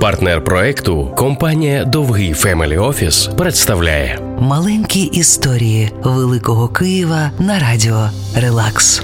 Партнер проекту компанія Довгий Family Office представляє Маленькі історії Великого Києва на радіо Релакс.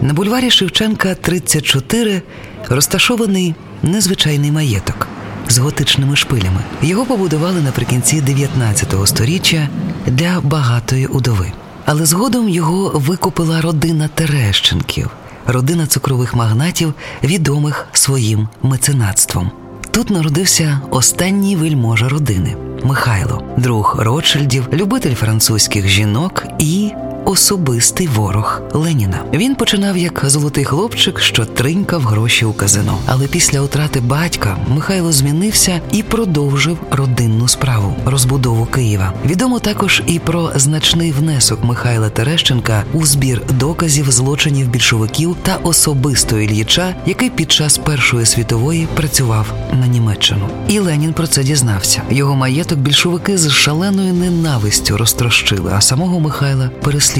На бульварі Шевченка 34 розташований незвичайний маєток з готичними шпилями. Його побудували наприкінці 19 століття для багатої удови. Але згодом його викупила родина Терещенків, родина цукрових магнатів, відомих своїм меценатством. Тут народився останній вельможа родини Михайло, друг Ротшильдів, любитель французьких жінок і особистий ворог Леніна. Він починав як золотий хлопчик, що тринькав гроші у казино. Але після утрати батька Михайло змінився і продовжив родинну справу розбудову Києва. Відомо також і про значний внесок Михайла Терещенка у збір доказів злочинів більшовиків та особисто Ільїча, який під час Першої світової працював на Німеччину. І Ленін про це дізнався. Його маєток більшовики з шаленою ненавистю розтрощили, а самого Михайла переслідували.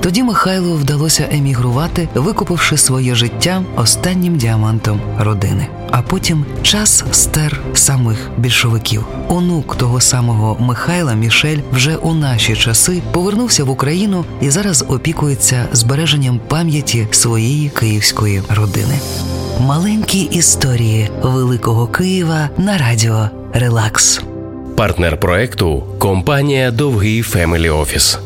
Тоді Михайлу вдалося емігрувати, викупивши своє життя останнім діамантом родини. А потім час стер самих більшовиків. Онук того самого Михайла Мішель вже у наші часи повернувся в Україну і зараз опікується збереженням пам'яті своєї київської родини. Маленькі історії Великого Києва на радіо Релакс. Партнер проекту компанія Довгий Family Office.